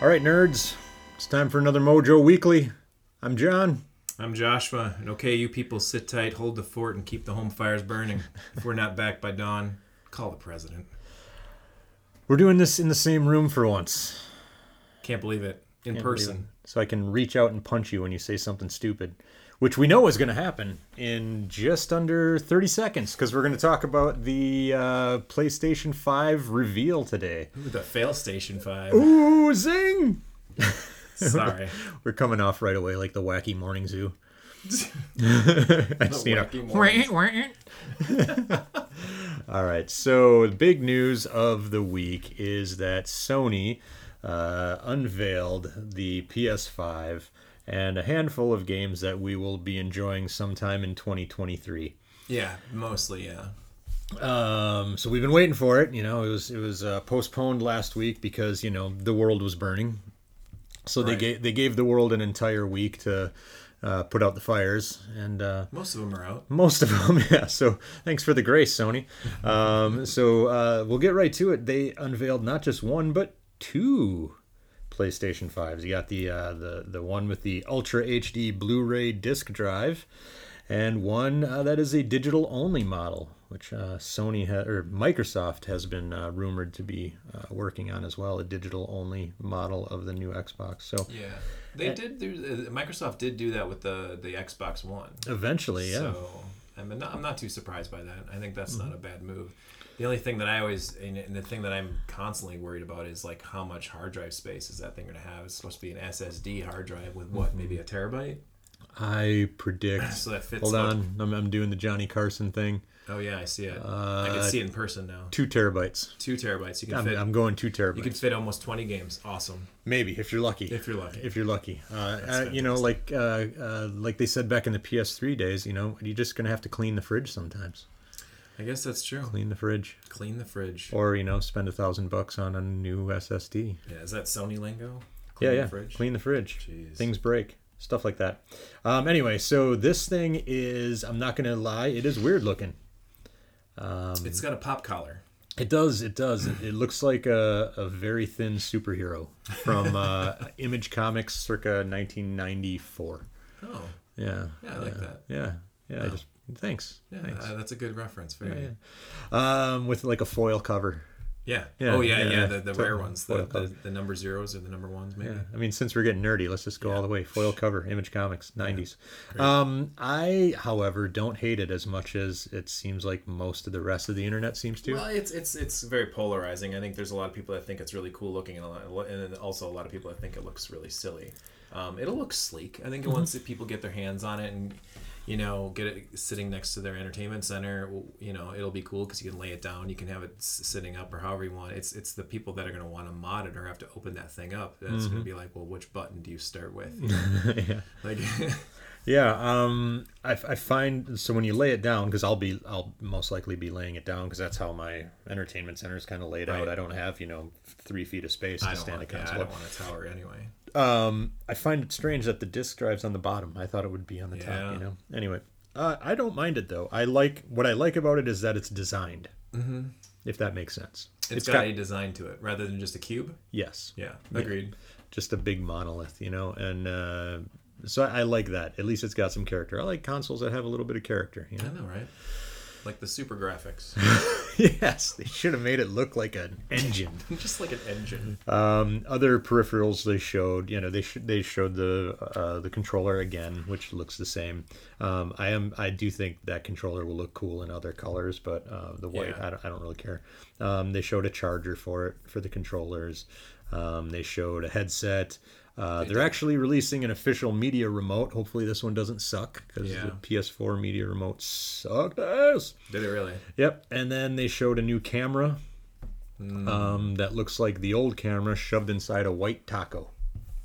All right, nerds, it's time for another Mojo Weekly. I'm John. I'm Joshua. And okay, you people sit tight, hold the fort, and keep the home fires burning. if we're not back by dawn, call the president. We're doing this in the same room for once. Can't believe it. In Can't person. believe. So I can reach out and punch you when you say something stupid, which we know is going to happen in just under 30 seconds because we're going to talk about the uh, PlayStation 5 reveal today. Ooh, the fail station 5. Ooh, zing! Sorry. We're coming off right away like the wacky morning zoo. I just need a-. All right. So the big news of the week is that Sony uh, unveiled the PS5 and a handful of games that we will be enjoying sometime in 2023. Yeah, mostly, yeah. Um, so we've been waiting for it. You know, it was it was uh, postponed last week because you know the world was burning. So they gave they gave the world an entire week to uh, put out the fires, and uh, Most of them are out. most of them, yeah. So thanks for the grace, Sony. Um, so uh, we'll get right to it. They unveiled not just one, but two PlayStation fives. You got the uh, the the one with the Ultra HD Blu-ray disc drive, and one uh, that is a digital only model, which uh, Sony ha- or Microsoft has been uh, rumored to be uh, working on as well, a digital only model of the new Xbox. So Yeah. They did do, uh, Microsoft did do that with the, the Xbox One. eventually, yeah. So I'm not, I'm not too surprised by that. I think that's not a bad move. The only thing that I always and the thing that I'm constantly worried about is like how much hard drive space is that thing going to have? It's supposed to be an SSD hard drive with what, maybe a terabyte? I predict. So that fits. Hold on, I'm, I'm doing the Johnny Carson thing. Oh yeah, I see it. I Uh, can see it in person now. Two terabytes. Two terabytes. You can I'm, fit. I'm going two terabytes. you can fit almost 20 games. Awesome. Maybe if you're lucky. If you're lucky. If you're lucky. Uh, uh, you know, like uh, uh, like they said back in the PS3 days. You know, you're just gonna have to clean the fridge sometimes. I guess that's true. Clean the fridge, Clean the fridge. or you know, spend a thousand bucks on a new SSD. Yeah, is that Sony lingo? yeah, Clean yeah. The fridge. Clean the fridge. Jeez. Things break. Stuff like that. Um, anyway, so this thing is. I'm not gonna lie. It is weird looking. Um, It's got a pop collar. It does. It does. It, it looks like a, a very thin superhero from uh, Image Comics, circa 1994. Oh, Yeah. Yeah, I like that. Yeah. Yeah. I just thanks. yeah, Thanks. uh, that's a good reference. Very. Yeah. Um, with like a foil cover. Yeah. Yeah, oh yeah, yeah, yeah. yeah. The, the rare ones, the, the, the number zeros or the number ones, maybe. Yeah. I mean, since we're getting nerdy, let's just go all the way. Foil cover, Image Comics, 90s. Great. Um, I, however, don't hate it as much as it seems like most of the rest of the internet seems to. Well, it's it's it's very polarizing. I think there's a lot of people that think it's really cool looking, and, a lot, and also a lot of people that think it looks really silly. Um, it'll look sleek. I think Mm-hmm. once people get their hands on it and you know get it sitting next to their entertainment center, you know it'll be cool because you can lay it down, you can have it sitting up or however you want. It's it's the people that are going to want to mod it or have to open that thing up. That's Mm-hmm. going to be like, well, which button do you start with? yeah. like, Yeah, um, I, I find so when you lay it down, because I'll be, I'll most likely be laying it down because that's how my entertainment center is kind of laid out. I don't have, you know, three feet of space I to stand a want, yeah, I don't want a tower anyway. Um, I find it strange that the disc drive's on the bottom. I thought it would be on the Yeah. top. You know. Anyway, uh, I don't mind it though. I like what I like about it is that it's designed. Mm-hmm. If that makes sense. it's got, a design to it rather than just a cube. yes, Yeah, agreed. just a big monolith, you know, and uh, so I, I like that. At least it's got some character. I like consoles that have a little bit of character. You I know. know, right? Like the super graphics, yes, they should have made it look like an engine. just like an engine. Um, other peripherals they showed, you know, they sh- they showed the uh, the controller again, which looks the same. Um, I am I do think that controller will look cool in other colors, but uh, the white Yeah. I, don't, I don't really care. Um, they showed a charger for it for the controllers. Um, they showed a headset. Uh, they're actually releasing an official media remote. Hopefully, this one doesn't suck because Yeah. the PS4 media remote sucked ass. Did it really? Yep, and then they showed a new camera Mm. um, that looks like the old camera shoved inside a white taco.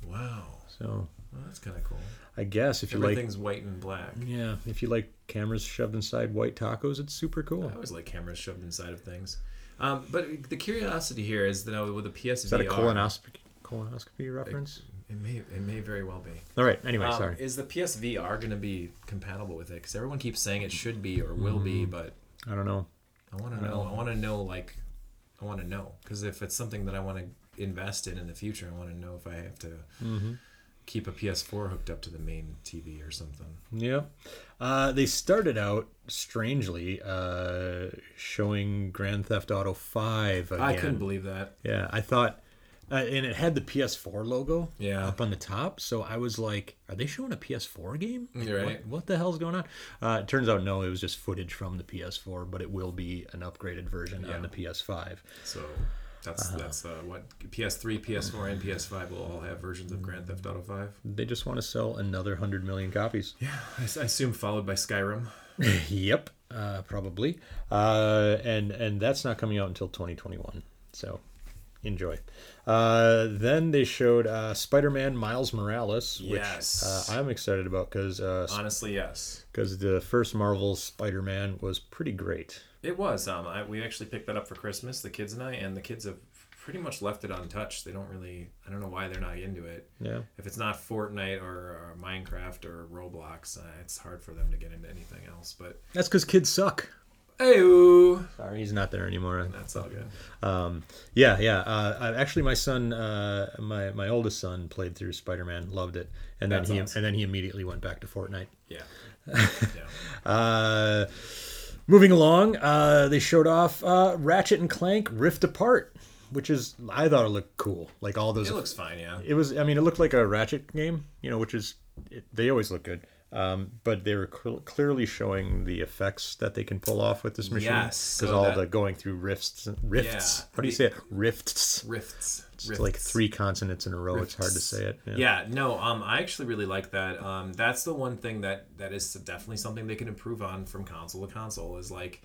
Wow. So Well, that's kind of cool. I guess if you like, Everything's white and black. yeah, if you like cameras shoved inside white tacos, it's super cool. I always like cameras shoved inside of things. Um, but the curiosity here is that with the PSVR, Is that a colonoscopy colonoscopy reference? It may it may very well be. All right. Anyway, Um, sorry. Is the PSVR going to be compatible with it? Because everyone keeps saying it should be or will be, Mm-hmm. but I don't know. I want to know. I want to know like I want to know because if it's something that I want to invest in in the future. I want to know if I have to Mm-hmm. keep a PS4 hooked up to the main TV or something. Yeah. Uh, they started out strangely uh, showing Grand Theft Auto 5 again. I couldn't believe that. Yeah, I thought, uh, and it had the PS4 logo Yeah. up on the top. So I was like, are they showing a PS4 game? Like, You're what- right. What, the hell's going on? Uh, it turns out, no, it was just footage from the PS4, but it will be an upgraded version Yeah. on the PS5. So that's Uh-huh. that's uh, what PS3, PS4, and PS5 will all have versions of Grand Theft Auto 5. They just want to sell another 100 million copies. Yeah, I assume followed by Skyrim. yep, uh, probably. Uh, and and that's not coming out until 2021. So enjoy. Uh, then they showed uh, Spider-Man Miles Morales, which Yes. uh, I'm excited about because Honestly, yes. because the first Marvel Spider-Man was pretty great. It was. Um, I, we actually picked that up for Christmas, the kids and I, and the kids have pretty much left it untouched. They don't really. I don't know why they're not into it. Yeah. If it's not Fortnite or, or Minecraft or Roblox, uh, it's hard for them to get into anything else. But That's because kids suck. Hey, Sorry, he's not there anymore. that's all good. Um, yeah, yeah. Uh, actually, my son, uh, my my oldest son, played through Spider-Man, loved it, and then That's he awesome. and then he immediately went back to Fortnite. Yeah. yeah. Uh, moving along, uh, they showed off uh, Ratchet and Clank Rift Apart, which is I thought it looked cool. Like all those, It looks fine. Yeah. it was. I mean, it looked like a Ratchet game, you know, which is it, they always look good. Um, but they were cl- clearly showing the effects that they can pull off with this machine. Yes, because so all that- the going through rifts, rifts. Yeah, How do you the- say it? Rifts. Rifts. It's like three consonants in a row. It's hard to say it. Yeah. no, um, I actually really like that. Um, that's the one thing that that is definitely something they can improve on from console to console is like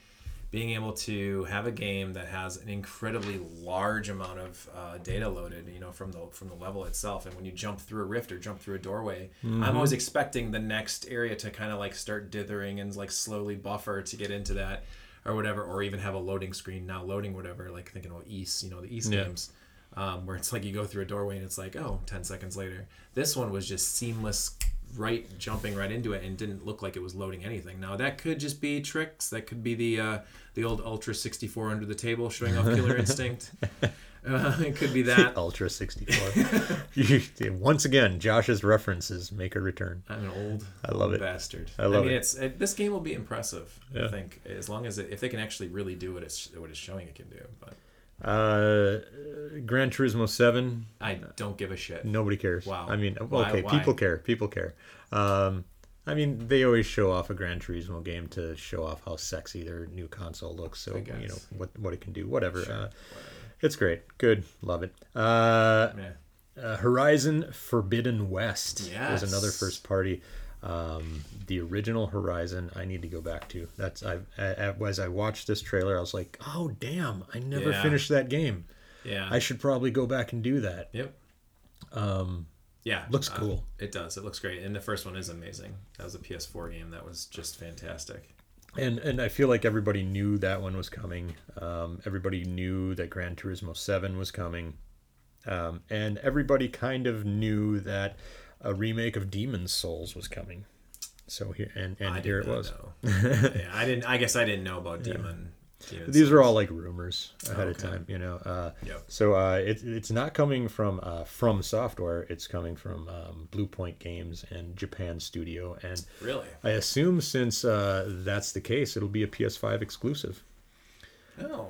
being able to have a game that has an incredibly large amount of uh, data loaded, you know, from the from the level itself. And when you jump through a rift or jump through a doorway, I'm always expecting the next area to kind of like start dithering and like slowly buffer to get into that or whatever, or even have a loading screen now loading whatever. Like thinking about Ys, you know, the Ys Yeah. games um, where it's like you go through a doorway and it's like oh 10 seconds later this one was just seamless right jumping right into it and didn't look like it was loading anything now that could just be tricks that could be the uh, the old ultra 64 under the table showing off killer instinct uh, it could be that Ultra 64. Once again, Josh's references make a return. I'm an old, I love old it. bastard. I love mean, it. it's it, this game will be impressive. Yeah. I think as long as it, if they can actually really do what it's what it's showing it can do. But Uh, Gran Turismo 7, I don't give a shit. nobody cares. Wow. I mean, okay, why? people care. People care. Um, I mean, they always show off a Gran Turismo game to show off how sexy their new console looks. So, you know, what, what it can do, whatever. Sure, Uh, whatever. it's great. Good. Love it. Uh, Yeah. uh, Horizon Forbidden West was another first party. Um, the original Horizon, I need to go back to. That's I, I as I watched this trailer, I was like, oh damn, I never Yeah. finished that game. Yeah. I should probably go back and do that. Yep. Um, Yeah. Looks uh, cool. it does. It looks great. And the first one is amazing. That was a PS4 game that was just fantastic. and and I feel like everybody knew that one was coming. Um, everybody knew that Gran Turismo Seven was coming, um, and everybody kind of knew that a remake of Demon's Souls was coming. So here and and here it was. yeah, I didn't. I guess I didn't know about Demon. Demon These are all like rumors ahead of time, you know. Uh, Yep. So uh, it, it's not coming from uh, FromSoftware. It's coming from um, Bluepoint Games and Japan Studio, and Really? I assume since uh, that's the case, it'll be a PS5 exclusive. Oh.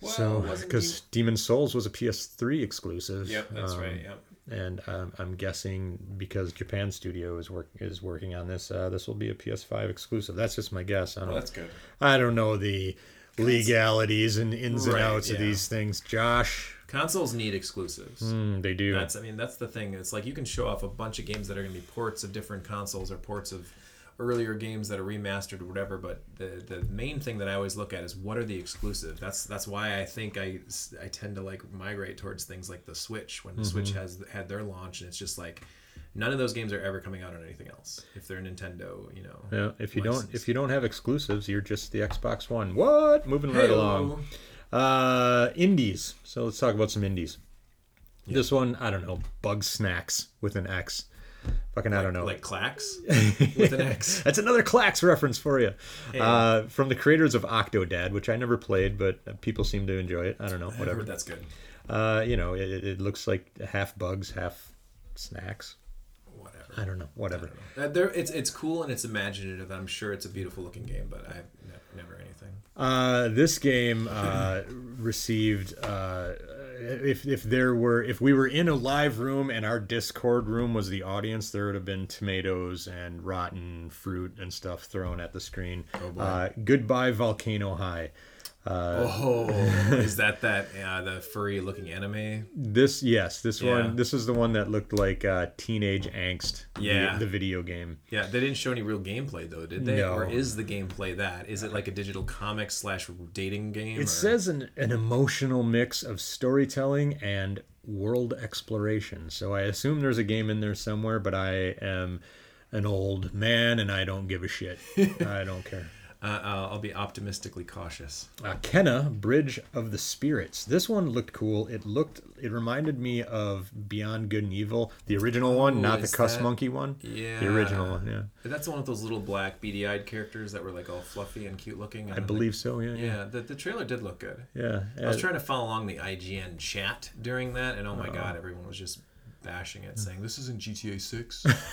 Well, so because Demon Souls was a PS3 exclusive. Yep, that's um, right. Yep. And um, I'm guessing because Japan Studio is work is working on this, uh, this will be a PS5 exclusive. That's just my guess. I don't. Well, that's good. I don't know the legalities and ins and Right, outs of these things. Josh, Consoles need exclusives. mm, they do. That's I mean that's the thing. It's like you can show off a bunch of games that are going to be ports of different consoles or ports of earlier games that are remastered or whatever. But the the main thing that I always look at is what are the exclusive. That's that's why I think I I tend to like migrate towards things like the Switch when the Switch has had their launch and it's just like none of those games are ever coming out on anything else. If they're Nintendo, you know. yeah, if you don't if you don't have exclusives, you're just the Xbox One. What? Moving right Hey-o. along. Uh, indies. So let's talk about some indies. This one, I don't know, Bugsnax with an X. Fucking I don't know. Like Klax with an X. That's another Klax reference for you. Uh, from the creators of Octodad, which I never played, but people seem to enjoy it. I don't know, whatever. That's good. Uh, you know, it, it looks like half bugs, half snacks. Whatever. I don't know. Whatever. Uh, there, it's it's cool and it's imaginative. I'm sure it's a beautiful looking game, but I've ne- never anything. Uh, this game uh, received. If if there were if we were in a live room and our Discord room was the audience, there would have been tomatoes and rotten fruit and stuff thrown at the screen. boy. uh, Goodbye Volcano High. Oh, is that that uh, the furry looking anime? This yes, this Yeah. one. This is the one that looked like uh, teenage angst. the- Yeah. the, video game. Yeah, they didn't show any real gameplay though, did they? No. Or is the gameplay that? Is it like a digital comic slash dating game? It or- says an, an emotional mix of storytelling and world exploration. So I assume there's a game in there somewhere, but I am an old man and I don't give a shit. I don't care. Uh, uh, I'll be optimistically cautious. Uh, Kena, Bridge of the Spirits. This one looked cool. It looked, it reminded me of Beyond Good and Evil, the original one, Oh, not the Cuss that- Monkey one. Yeah, The original one, yeah. That's one of those little black beady-eyed characters that were like all fluffy and cute looking. I believe so, yeah. Yeah. Yeah, the, the trailer did look good. yeah. I was Uh, trying to follow along the IGN chat during that, and oh my god, everyone was just bashing it, saying this isn't GTA Six.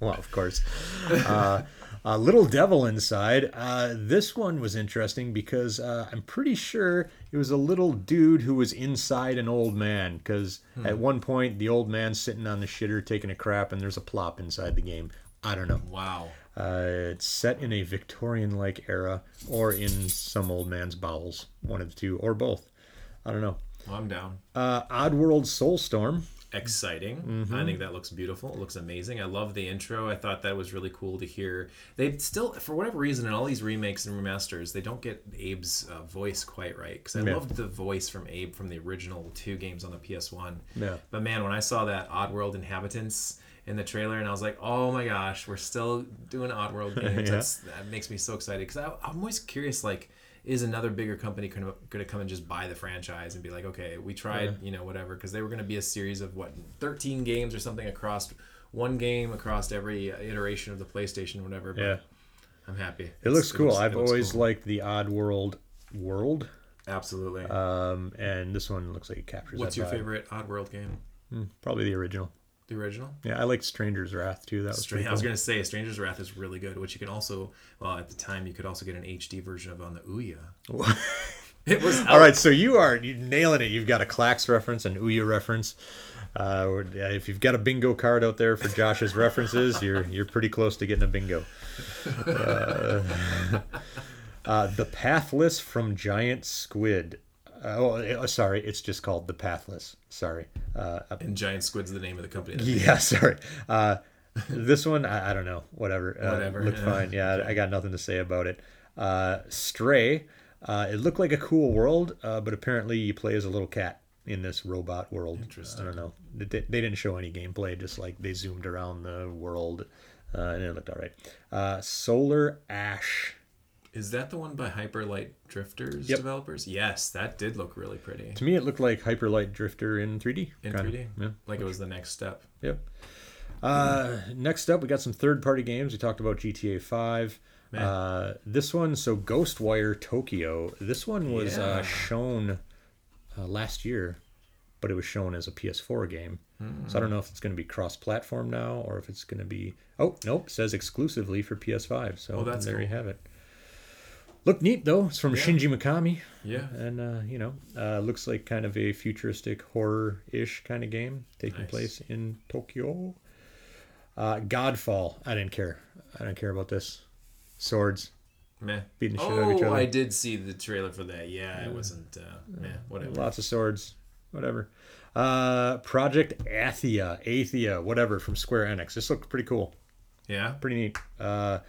well, of course. Uh, uh, Little Devil Inside. Uh, this one was interesting because uh, I'm pretty sure it was a little dude who was inside an old man. Because at one point, the old man's sitting on the shitter taking a crap, and there's a plop inside the game. I don't know. wow. Uh, it's set in a Victorian like era or in some old man's bowels. One of the two, or both. I don't know. Well, I'm down. Uh, Oddworld Soulstorm. Exciting. Mm-hmm. I think that looks beautiful. It looks amazing. I love the intro. I thought that was really cool to hear. They still, for whatever reason, in all these remakes and remasters, they don't get Abe's uh, voice quite right. Because I Yeah. loved the voice from Abe from the original two games on the PS1. Yeah. But man, when I saw that Oddworld Inhabitants in the trailer, and I was like, oh my gosh, we're still doing Oddworld games. Yeah. That makes me so excited. Because I'm always curious, like, is another bigger company going to come and just buy the franchise and be like, okay, we tried, you know, whatever, because they were going to be a series of what 13 games or something across one game across every uh, iteration of the PlayStation, whatever. But Yeah. I'm happy. It looks cool. looks- I've looks always cool. liked the Odd world. World. Absolutely. Um, and this one looks like it captures What's your vibe. favorite Oddworld game? Probably the original. The original. Yeah, I like Stranger's Wrath too. That was Stra- pretty I was gonna say Stranger's Wrath is really good, which you can also, well, at the time you could also get an HD version of on the Ouya. It was All right, so you are you nailing it. You've got a Klax reference, an Ouya reference. Uh, if you've got a bingo card out there for Josh's references, you're you're pretty close to getting a bingo. Uh, uh, the Pathless from Giant Squid. Uh, oh, uh, sorry, it's just called the Pathless. Sorry. Uh, And Giant Squid's the name of the company. Yeah, sorry. Uh, this one, I, I don't know. Whatever. Uh, Whatever, Looked yeah. fine. Yeah, I got nothing to say about it. Uh, Stray. Uh, it looked like a cool world, uh, but apparently you play as a little cat in this robot world. Interesting. I don't know. They, they didn't show any gameplay. Just like they zoomed around the world, uh, and it looked all right. Uh, Solar Ash. Is that the one by Hyperlight Drifters Yep. developers? Yes, that did look really pretty To me, it looked like Hyper Light Drifter in 3D. in kinda. 3D. Yeah. Like it was the next step. Yep. Uh, next up, we got some third-party games. We talked about GTA Five. Man. Uh, this one, so Ghostwire Tokyo. This one was Yeah. uh, shown uh, last year, but it was shown as a PS4 game. So I don't know if it's going to be cross-platform now or if it's going to be. Oh nope, says exclusively for PS5. So that's there you have it. Look neat though. It's from Yeah. Shinji Mikami, Yeah. and uh, you know, uh, looks like kind of a futuristic horror-ish kind of game taking Nice. place in Tokyo. Uh, Godfall. I didn't care. I don't care about this. Swords Meh. beating the shit out of each Oh, other. I did see the trailer for that. Yeah, it wasn't. Uh, meh. Whatever. Lots of swords. Whatever. Uh, Project Athia, Athia, whatever from Square Enix. This looked pretty cool. Yeah. Pretty neat. Uh,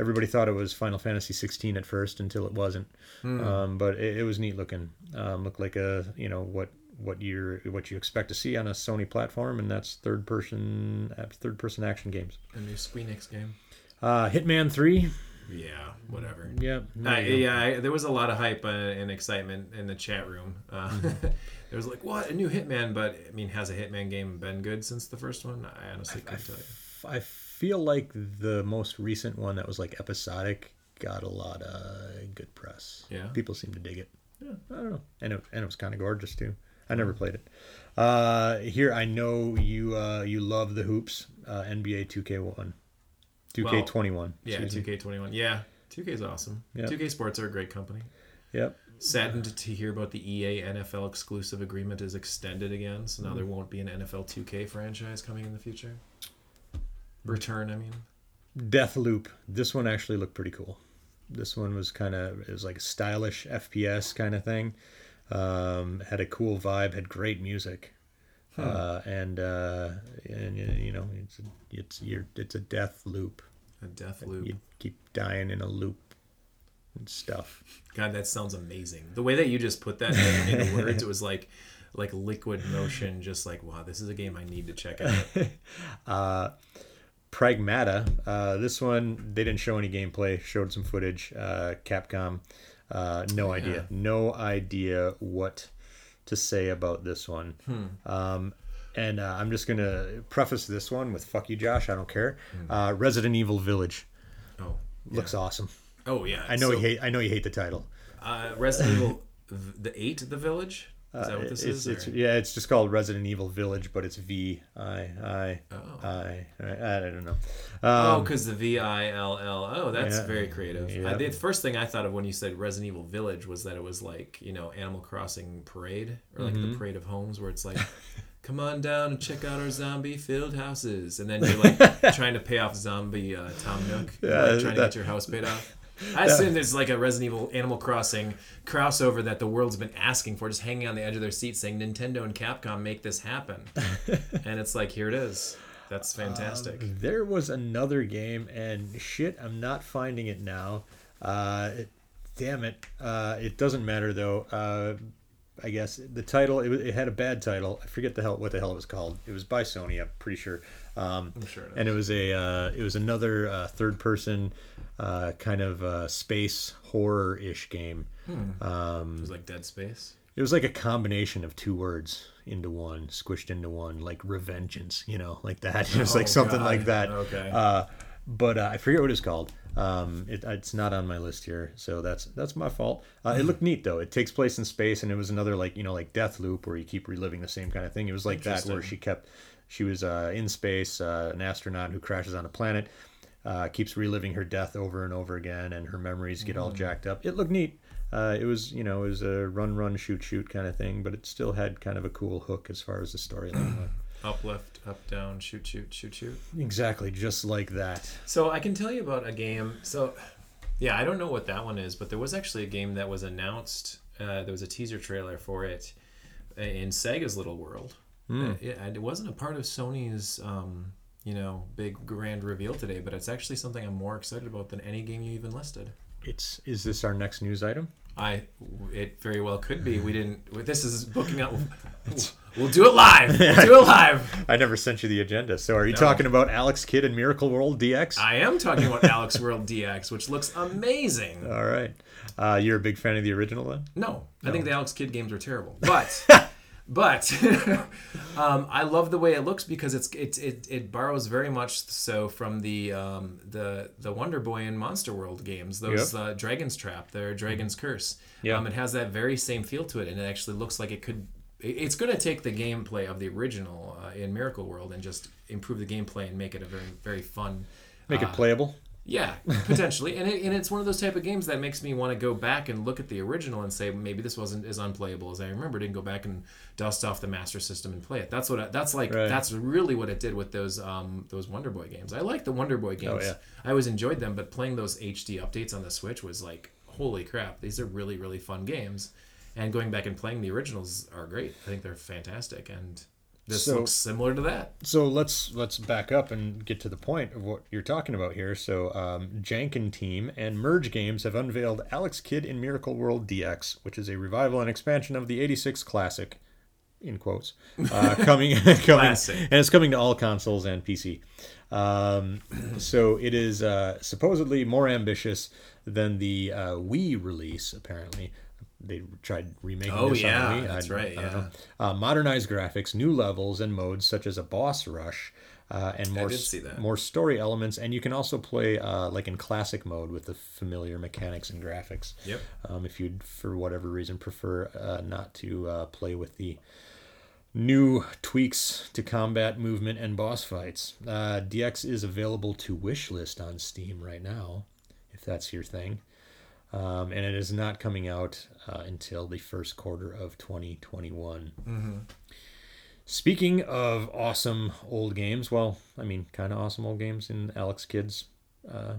everybody thought it was Final Fantasy 16 at first until it wasn't. Um, but it, it was neat looking. Um, looked like a you know what what you're what you expect to see on a Sony platform, and that's third person third person action games. A new Squeenix game. Uh, Hitman 3. Yeah. Whatever. Yeah. Uh, yeah, I, there was a lot of hype uh, and excitement in the chat room. Uh, Mm-hmm. there was like, "What a new Hitman!" But I mean, has a Hitman game been good since the first one? I honestly couldn't tell you. f- I feel like the most recent one that was like episodic got a lot of good press. Yeah. people seem to dig it. Yeah, I don't know, and it, and it was kind of gorgeous too. I never played it. Uh, here I know you uh, you love the hoops. Uh, NBA 2K1, 2K21. Yeah, 2K21. Yeah, 2K is awesome. Yeah. 2K Sports are a great company. Yep. Saddened to hear about the EA NFL exclusive agreement is extended again, so now Mm. there won't be an NFL 2K franchise coming in the future. Return, I mean. Death Loop. This one actually looked pretty cool. This one was kind of it was like a stylish FPS kind of thing. Um, had a cool vibe. Had great music. Uh, and uh, and you know it's it's you're, it's a death loop. A death loop. You keep dying in a loop and stuff. God, that sounds amazing. The way that you just put that in, into words, it was like like liquid motion, just like, wow, this is a game I need to check out. Pragmata. Uh, this one they didn't show any gameplay. Showed some footage. Uh, Capcom. Uh, no idea. No idea what to say about this one. Um, and uh, I'm just gonna preface this one with "fuck you, Josh." I don't care. Uh, Resident Evil Village Oh. looks awesome. Oh yeah. I know So, you hate. I know you hate the title. uh, Resident Evil the eight, the village? Is that what this Uh, it's, is? it's yeah, it's just called Resident Evil Village, but it's V I I Oh. I I I don't know. Oh, Um, because the V I L L. Oh, that's Yeah. very creative. Yeah. I, the first thing I thought of when you said Resident Evil Village was that it was like you know Animal Crossing Parade or like Mm-hmm. the Parade of Homes, where it's like, come on down and check out our zombie-filled houses, and then you're like trying to pay off zombie uh, Tom Nook, Yeah, like trying to get your house paid off. I assume there's like a Resident Evil Animal Crossing crossover that the world's been asking for, just hanging on the edge of their seat saying Nintendo and Capcom make this happen, and it's like here it is. That's fantastic. There was another game, and shit, I'm not finding it now. Uh, it, damn it. Uh, it doesn't matter though. Uh, I guess the title it, it had a bad title. I forget the hell what the hell it was called. It was by Sony. I'm pretty sure. Um, I'm sure it and it was a uh, it was another uh, third person uh, kind of uh, space horror ish game. It was like Dead Space. It was like a combination of two words into one, squished into one, like revengeance, you know, like that. It was like Oh, something God. like that. Okay. Uh, but uh, I forget what it's called. Um, it, it's not on my list here, so that's that's my fault. Uh, it looked neat though. It takes place in space, and it was another like you know like Death Loop where you keep reliving the same kind of thing. It was like that where she kept she was uh, in space, uh, an astronaut who crashes on a planet, uh, keeps reliving her death over and over again, and her memories get all Mm. jacked up. It looked neat. Uh, it was, you know, it was a run, run, shoot, shoot kind of thing, but it still had kind of a cool hook as far as the storyline went. Up, left, up, down, shoot, shoot, shoot, shoot. Exactly, just like that. So I can tell you about a game. So, yeah, I don't know what that one is, but there was actually a game that was announced. Uh, there was a teaser trailer for it in Sega's Little World. Hmm. Uh, it, it wasn't a part of Sony's, um, you know, big grand reveal today, but it's actually something I'm more excited about than any game you even listed. It's is this our next news item? I, it very well could be. We didn't. This is booking out. We'll do it live. We'll do it live. I never sent you the agenda. So are you No. talking about Alex Kidd and Miracle World DX? I am talking about Alex World DX, which looks amazing. All right. Uh, you're a big fan of the original then? No, I think the Alex Kidd games were terrible. But, but um, I love the way it looks because it's it, it it borrows very much so from the um, the the Wonder Boy and Monster World games. Those Yep. uh, Dragon's Trap, they're Dragon's Curse. Yeah. Um, it has that very same feel to it, and it actually looks like it could. It's going to take the gameplay of the original uh, in Miracle World and just improve the gameplay and make it a very very fun. Make uh, it playable? Yeah, potentially, and it, and it's one of those type of games that makes me want to go back and look at the original and say maybe this wasn't as unplayable as I remembered, and go back and dust off the Master System and play it. That's what I, that's like. Right. That's really what it did with those um those Wonder Boy games. I like the Wonder Boy games. Oh, yeah. I always enjoyed them, but playing those HD updates on the Switch was like, holy crap! These are really really fun games, and going back and playing the originals are great. I think they're fantastic, and this So- looks similar to that. So let's let's back up and get to the point of what you're talking about here. So um, Janken Team and Merge Games have unveiled Alex Kidd in Miracle World DX, which is a revival and expansion of the '86 classic, in quotes, uh, coming coming and it's coming to all consoles and PC. Um, so it is uh, supposedly more ambitious than the uh, Wii release. Apparently, they tried remaking Oh, this yeah, on Wii. that's right, don't yeah. know. Uh, modernized graphics, new levels and modes such as a boss rush, uh, and more did see that. more story elements, and you can also play uh, like in classic mode with the familiar mechanics and graphics. Yep. Um, if you'd for whatever reason prefer uh, not to uh, play with the new tweaks to combat movement and boss fights. Uh, DX is available to wishlist on Steam right now, if that's your thing. Um, and it is not coming out uh, until the first quarter of 2021. Speaking of awesome old games, well, I mean, kind of awesome old games in Alex Kidd's, uh,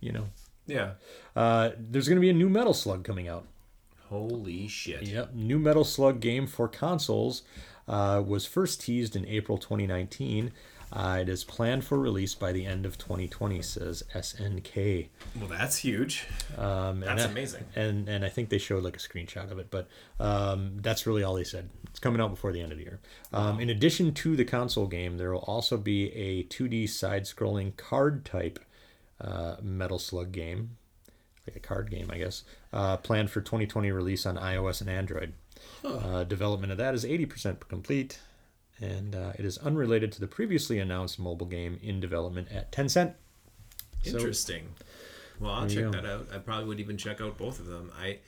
you know, Yeah. uh, there's going to be a new Metal Slug coming out. Holy shit. Yep, new Metal Slug game for consoles uh, was first teased in April 2019. Uh, it is planned for release by the end of 2020, says SNK. Well, that's huge. Um, and That's that- amazing. And and I think they showed like a screenshot of it, but um, that's really all they said. It's coming out before the end of the year. Um, in addition to the console game, there will also be a 2D side-scrolling card type uh, Metal Slug game, like a card game, I guess, uh, planned for 2020 release on iOS and Android. Uh, development of that is 80% complete, and uh, it is unrelated to the previously announced mobile game in development at Tencent. So- Interesting. well, I'll check that out. I probably would even check out both of them. I,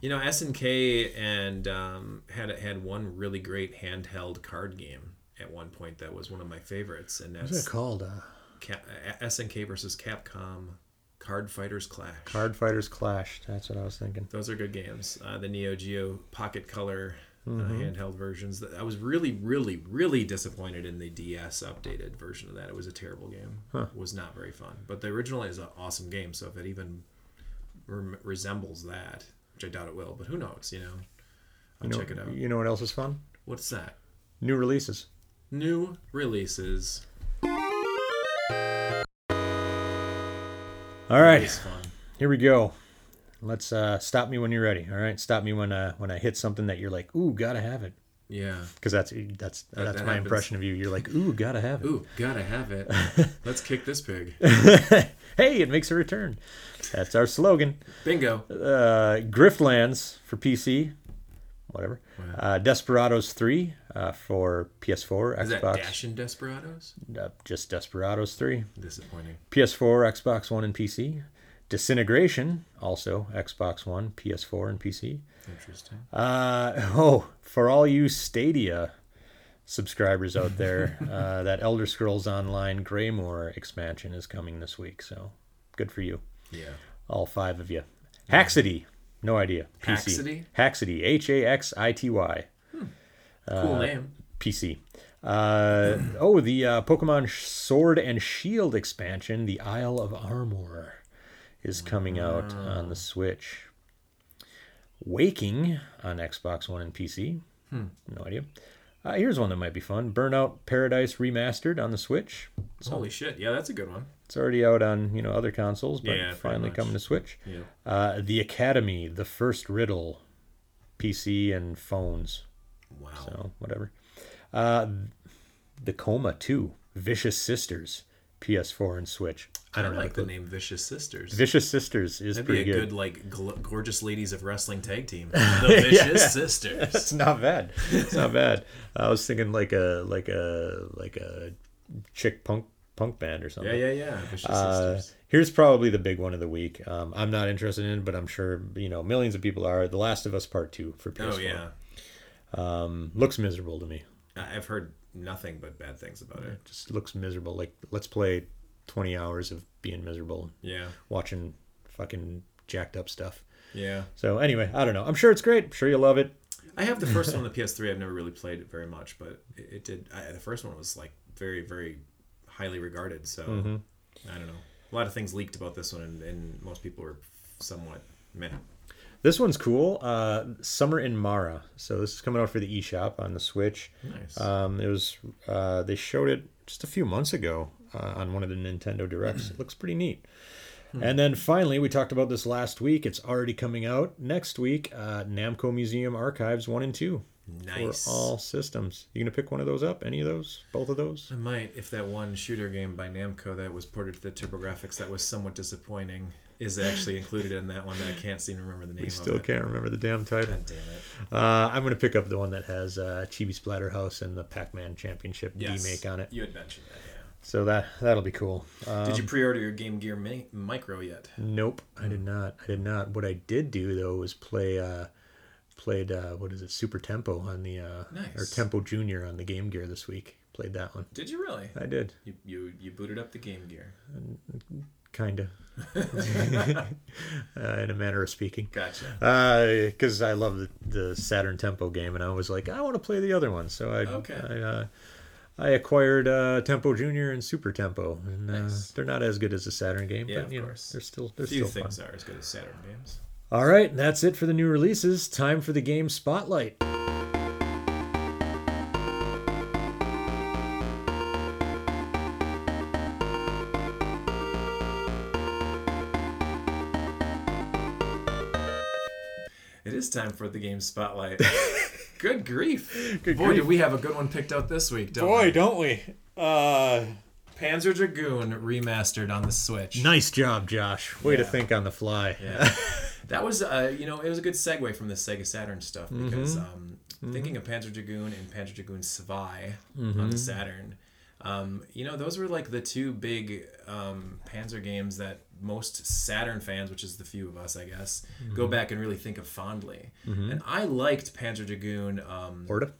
you know, SNK and um, had had one really great handheld card game at one point that was one of my favorites, and What's that's it called? Uh, Cap- SNK versus Capcom Card Fighters Clash. Card Fighters Clash. That's what I was thinking. Those are good games. Uh, the Neo Geo Pocket Color uh, Mm-hmm. handheld versions. I was really, really, really disappointed in the DS updated version of that. It was a terrible game. It was not very fun. But the original is an awesome game. So if it even rem- resembles that, which I doubt it will, but who knows? You know, I'll You know, check it out. You know what else is fun? What's that? New releases. New releases. All right, here we go. Let's uh, stop me when you're ready. All right, stop me when uh, when I hit something that you're like, ooh, gotta have it, Yeah. because that's that's that's that my happens. impression of you. You're like, ooh, gotta have it. Ooh, gotta have it. Let's kick this pig. hey, it makes a return. That's our slogan. Bingo. Uh, Griftlands for PC, whatever. Uh, Desperados 3 uh, for PS4, Is that Xbox. Dash and Desperados? Uh, just Desperados 3. Disappointing. PS4, Xbox One, and PC. Disintegration, also Xbox One, PS4, and PC. Interesting. Uh, oh, for all you Stadia subscribers out there, uh, that Elder Scrolls Online Greymoor expansion is coming this week. So good for you, Yeah. all five of you. Haxity, no idea. PC. Haxity? Haxity, H A X I T Y. Cool name. PC. Uh, oh, the uh, Pokemon Sword and Shield expansion, the Isle of Armor, is coming out on the Switch. Waking on Xbox One and PC. No idea. Uh, here's one that might be fun Burnout Paradise Remastered on the Switch. Holy shit. Yeah, that's a good one. It's already out on you know other consoles, but Yeah, finally coming to Switch. Yeah. Uh, the Academy, the first riddle, PC and phones. Wow. So whatever. Uh, the Coma 2, Vicious Sisters, PS4 and Switch. I I don't know. like the name Vicious Sisters. Vicious Sisters is That'd be a good. good, like gl- gorgeous ladies of wrestling tag team. The Vicious Sisters. It's not bad. It's not bad. I was thinking like a like a like a chick punk punk band or something. Yeah, yeah, yeah. Vicious Uh, Sisters. here's probably the big one of the week. Um, I'm not interested in, but I'm sure you know millions of people are. The Last of Us Part Two for PS4. Oh yeah. Um, looks miserable to me. I- I've heard nothing but bad things about it. Just looks miserable. Like let's play 20 hours of being miserable, Yeah. watching fucking jacked up stuff. Yeah. So anyway, I don't know. I'm sure it's great. I'm sure you'll love it. I have the first one on the PS3. I've never really played it very much, but it, it did. I, the first one was like very, very highly regarded. So Mm-hmm. I don't know. A lot of things leaked about this one, and, and most people were somewhat meh. This one's cool. Uh, Summer in Mara. So this is coming out for the eShop on the Switch. Nice. Um, it was uh, they showed it just a few months ago uh, on one of the Nintendo Directs. it looks pretty neat. And then finally, we talked about this last week. It's already coming out next week. Uh, Namco Museum Archives one and two nice. for all systems. You gonna pick one of those up? Any of those? Both of those? I might, if that one shooter game by Namco that was ported to the TurboGrafx that was somewhat disappointing is actually included in that one that I can't seem to remember the name We still can't remember the damn title. God damn it. Uh, I'm gonna pick up the one that has uh, Chibi Splatterhouse and the Pac-Man Championship Yes. remake on it. You had mentioned that. So that that'll be cool. Um, Did you pre-order your Game Gear Mi- Micro yet? Nope, I did not. I did not. What I did do though was play uh played uh what is it, Super Tempo on the uh or Tempo Junior on the Game Gear this week. Played that one. Did you really? I did. You you, you booted up the Game Gear. Kinda. uh, in a manner of speaking. Gotcha. because I love the, the Saturn Tempo game, and I was like, I want to play the other one, so I Okay. I, uh, I acquired uh, Tempo Junior and Super Tempo, and Nice. uh, they're not as good as the Saturn game, Yeah, but of you know, course. they're still they're Few still fun. things are as good as Saturn games. All right, and that's it for the new releases. Time for the game spotlight. It is time for the game spotlight. good grief. Good Boy, grief. did we have a good one picked out this week, don't we? Boy, don't we? Uh, Panzer Dragoon remastered on the Switch. nice job, Josh. Way to think on the fly. Yeah. that was, uh, you know, it was a good segue from the Sega Saturn stuff Mm-hmm. because um, thinking of Panzer Dragoon and Panzer Dragoon Zwei Mm-hmm. on the Saturn, um, you know, those were like the two big um, Panzer games that most Saturn fans, which is the few of us, I guess, go Mm-hmm. back and really think of fondly. And I liked Panzer Dragoon. Um, Orta?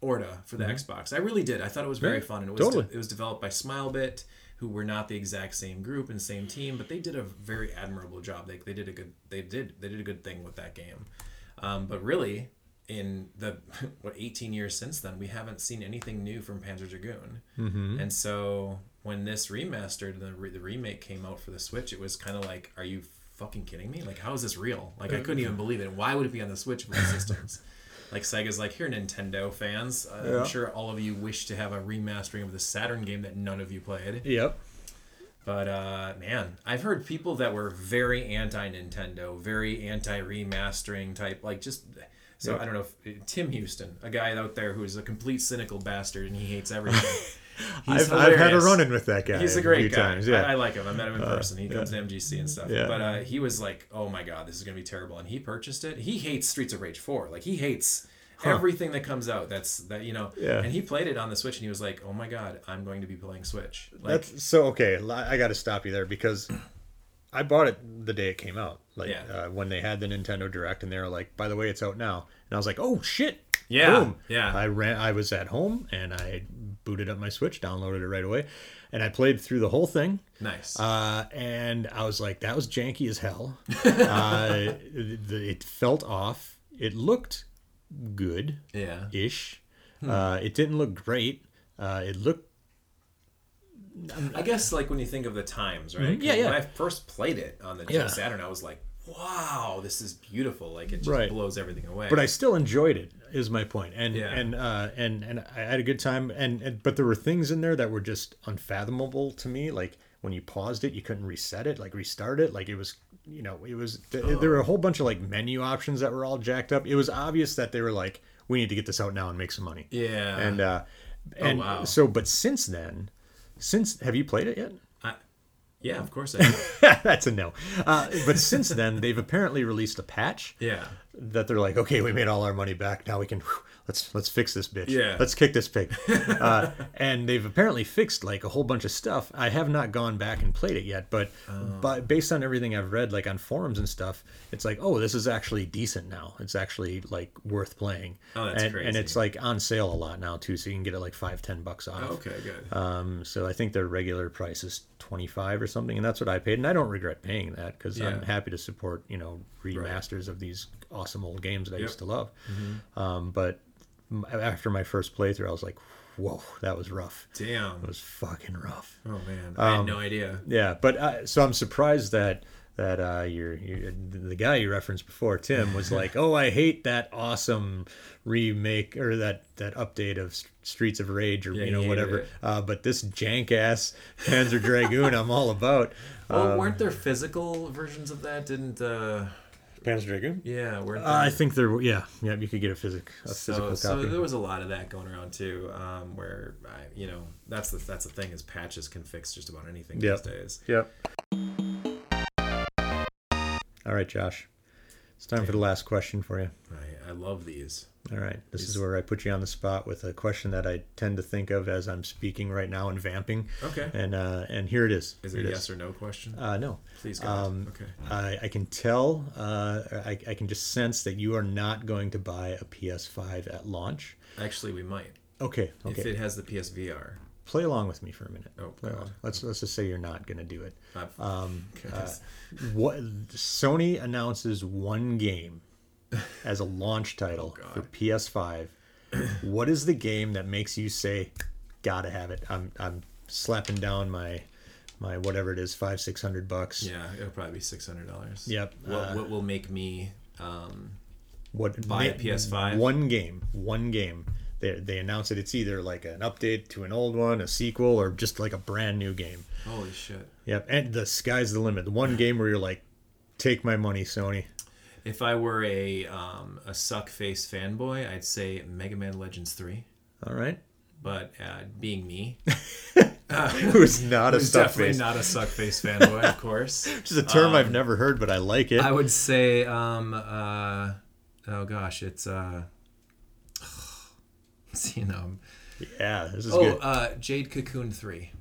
Orta for the Xbox. I really did. I thought it was very Yeah, fun. And it was totally. it was developed by Smilebit, who were not the exact same group and same team, but they did a very admirable job. They, they did a good they did they did a good thing with that game. Um, but really, in the what 18 years since then, we haven't seen anything new from Panzer Dragoon. Mm-hmm. And so when this remastered the re- the remake came out for the Switch, it was kind of like, are you fucking kidding me? Like, how is this real? Like, I couldn't even believe it. Why would it be on the Switch of all systems? Like Sega's like, here, Nintendo fans. Uh, Yeah. I'm sure all of you wish to have a remastering of the Saturn game that none of you played. Yep. But uh, man, I've heard people that were very anti Nintendo, very anti remastering type, like just. So I don't know if Tim Houston, a guy out there who's a complete cynical bastard and he hates everything. I've, I've had a run in with that guy. He's a great guy. Times. Yeah. Uh, I, I like him. I met him in person. He comes to MGC and stuff. Yeah. But uh, he was like, "Oh my god, this is gonna be terrible," and he purchased it. He hates Streets of Rage Four. Like he hates everything that comes out. That's that you know. Yeah. And he played it on the Switch, and he was like, "Oh my god, I'm going to be playing Switch." Like, That's so okay. I got to stop you there because I bought it the day it came out, like Yeah. uh, when they had the Nintendo Direct, and they were like, "By the way, it's out now," and I was like, "Oh shit!" Yeah, Boom. yeah. I ran. I was at home and I booted up my Switch, downloaded it right away, and I played through the whole thing. nice. Uh, and I was like, that was janky as hell. uh, the, it felt off. It looked good yeah. ish. Hmm. Uh, it didn't look great. Uh, it looked I guess like when you think of the times, right? Mm-hmm. Yeah, yeah. When I first played it on the Yeah. Saturn, I was like, "Wow, this is beautiful!" Like it just Right. blows everything away. but I still enjoyed it. Is my point. and Yeah. and uh, and and I had a good time, and, and but there were things in there that were just unfathomable to me. Like when you paused it, you couldn't reset it, like restart it. Like it was, you know, it was th- there were a whole bunch of like menu options that were all jacked up. It was obvious that they were like, we need to get this out now and make some money. yeah. And uh, and wow. so, but since then, since have you played it yet? Yeah, of course I. do. That's a no. Uh, but since then, they've apparently released a patch yeah. That they're like, okay, we made all our money back. Now we can whew, let's let's fix this bitch. Yeah. Let's kick this pig. uh, and they've apparently fixed like a whole bunch of stuff. I have not gone back and played it yet, but Oh. but based on everything I've read, like on forums and stuff, it's like, oh, this is actually decent now. It's actually like worth playing. Oh, that's and, crazy. And it's like on sale a lot now too, so you can get it like five, ten bucks off. Okay, good. Um, so I think their regular price is twenty five or something, and that's what I paid, and I don't regret paying that because I'm happy to support you know remasters of these awesome old games that I Yep. used to love. Mm-hmm. Um, but after my first playthrough, I was like, "Whoa, that was rough. Damn. It was fucking rough." Oh man, I Um, had no idea. Yeah, but uh, so I'm surprised that that uh, your, your the guy you referenced before, Tim, was like, "Oh, I hate that awesome remake or that that update of Streets of Rage or Yeah, you know whatever." Uh, but this jank ass Panzer Dragoon, I'm all about. Oh, Um, weren't there physical versions of that? Didn't uh Panzer Dragoon. yeah, weren't Uh. I think there, yeah, yeah, you could get a, physic, a so, physical so copy. So there was a lot of that going around too, um, where I, you know that's the that's the thing is patches can fix just about anything Yep. these days. Yep. All right, Josh. It's time for the last question for you. I, I love these. All right. This is where I put you on the spot with a question that I tend to think of as I'm speaking right now and vamping. Okay. And uh, and here it is. Is Here it a it yes or no question? Uh, no. Please, God. Um, okay. I, I can tell, uh, I, I can just sense that you are not going to buy a PS5 at launch. Actually, we might. Okay. Okay. If it has the PSVR. Play along with me for a minute. Oh, Play God. along. Let's let's just say you're not going to do it. Um, goodness. what Sony announces one game as a launch title Oh, for PS5. what is the game that makes you say, "Gotta have it"? I'm I'm slapping down my my whatever it is, five six hundred bucks. yeah, it'll probably be six hundred dollars. Yep, What, uh, what will make me? Um, What Buy a PS5? One game, one game. They they announce it. It's either like an update to an old one, a sequel, or just like a brand new game. holy shit! Yep, and the sky's the limit. The one game where you're like, take my money, Sony. If I were a um, a suck face fanboy, I'd say Mega Man Legends three. All right. But uh, being me, Who's not a who's stuck definitely face? not a suck face fanboy, of course. Which is a term I've never heard, but I like it. I would say, um, uh, oh gosh, it's uh, you know, yeah, this is oh, good. uh, Jade Cocoon three,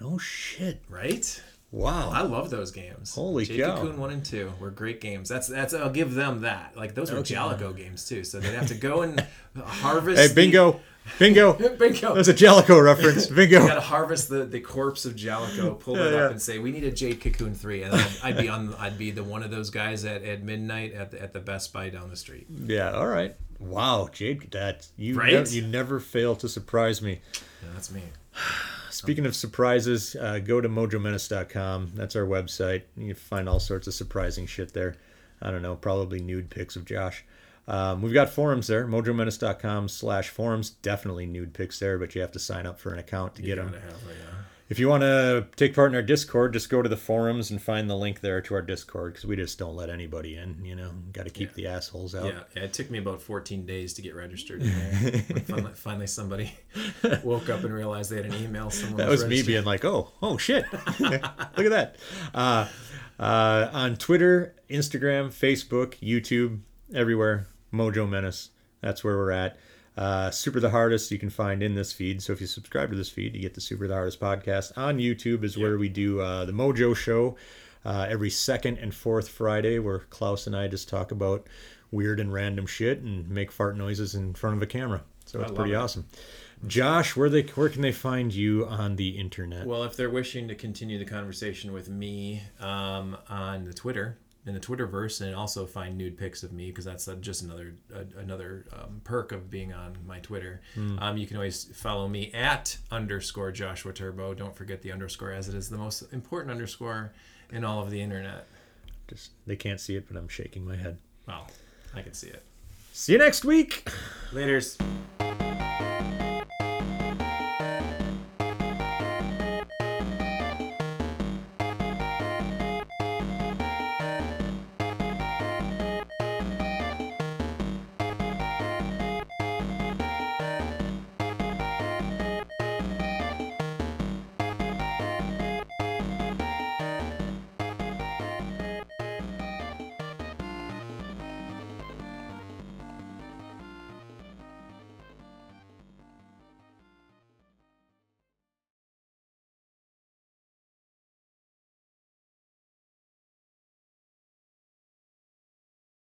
no shit. right? Wow. I love those games. Holy Jade cow. Cocoon one and two were great games. That's that's I'll give them that. Like those were Jalico games too. So they'd have to go and harvest. hey, the- bingo, bingo. bingo. That's a Jellico reference. Bingo. you gotta harvest the, the corpse of Jalico, pull it Yeah, up, yeah. and say, "We need a Jade Cocoon 3. and I'd, I'd be on. I'd be the one of those guys at, at midnight at the, at the Best Buy down the street. Yeah. All right. Wow, Jade. That you. Right? nev- you never fail to surprise me. Yeah, that's me. Speaking of surprises, uh, go to mojomenace.com. That's our website. You find all sorts of surprising shit there. I don't know, probably nude pics of Josh. Um, we've got forums there, mojomenace.com slash forums. Definitely nude pics there, but you have to sign up for an account to get them. Have uh, If you want to take part in our Discord, just go to the forums and find the link there to our Discord because we just don't let anybody in. You know, got to keep the assholes out. yeah, yeah, it took me about 14 days to get registered. in there. When finally, finally, somebody woke up and realized they had an email. Someone That was me being like, oh, oh shit, look at that. Uh, uh, on Twitter, Instagram, Facebook, YouTube, everywhere, Mojo Menace. That's where we're at. Uh, Super the Hardest you can find in this feed. So if you subscribe to this feed, you get the Super the Hardest podcast. On YouTube is where we do uh, the Mojo Show uh, every second and fourth Friday, where Klaus and I just talk about weird and random shit and make fart noises in front of a camera. So it's pretty it. awesome. Josh, where they where can they find you on the internet? Well, if they're wishing to continue the conversation with me um, on the Twitter, in the Twitterverse, and also find nude pics of me because that's uh, just another uh, another um, perk of being on my Twitter. Um, you can always follow me at underscore Joshua Turbo. Don't forget the underscore, as it is the most important underscore in all of the internet. Just they can't see it, but I'm shaking my head. Well, I can see it. See you next week. Later's.